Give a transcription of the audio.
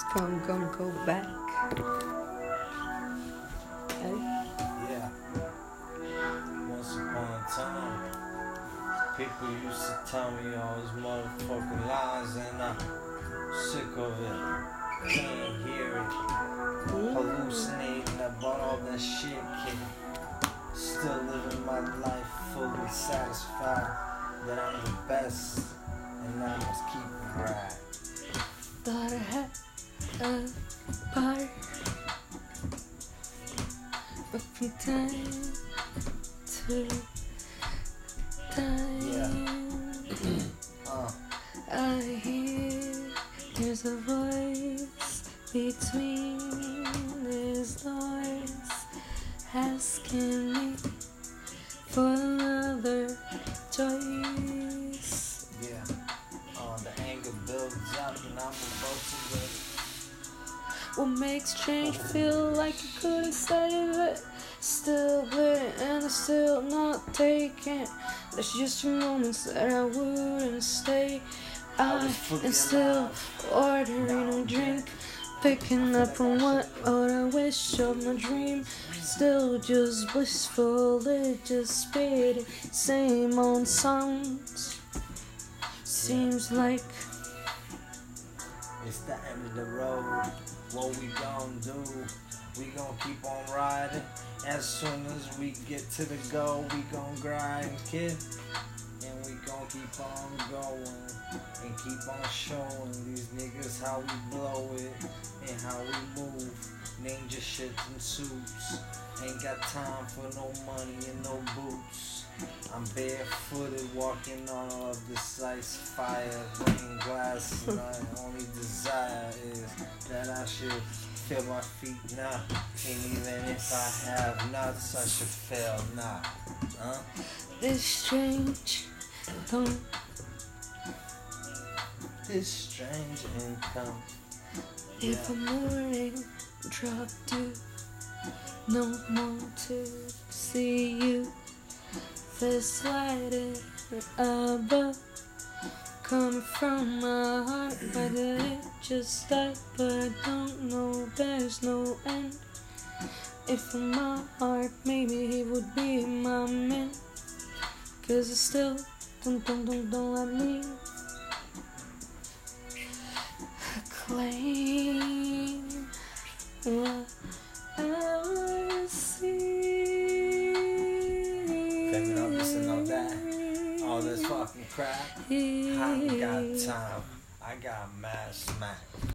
It's gonna, gonna go back. Hey? Yeah. Once upon a time, people used to tell me all these motherfucking lies, and I'm sick of it. Can't hear it. Hmm? Hallucinating about all that shit, kid. Still living my life fully satisfied that I'm the best, and I must keep a part. But from time to time, Uh, I hear there's a voice between this noise asking me for another choice. What makes change feel like you couldn't save it? Still waiting and I'm still not taking. There's just moments that I wouldn't stay. I am still ordering a drink, picking up on what, what I wish of my dream. Still just blissful, it just spitting same old songs. Seems like It's the end of the road. What we gon' do? We gon' keep on riding. As soon as we get to the goal, we gon' grind, kid. And we gon' keep on going. And keep on showing these niggas how we blow it. And how we move. Ninja shit and suits. Ain't got time for no money and no boots. I'm barefooted walking on all of this ice fire, green glass. My only desire is that I should feel my feet now. And even if I have not such a fail now. Huh? this strange don't This strange income. If a morning dropped you, no more to see you. This light above, coming from my heart, but it just started, but I don't know there's no end. If my heart, maybe he would be my man. Cause it's still, don't, don't, don't, don't let me claim All this fucking crap. I got time. I got mad smack.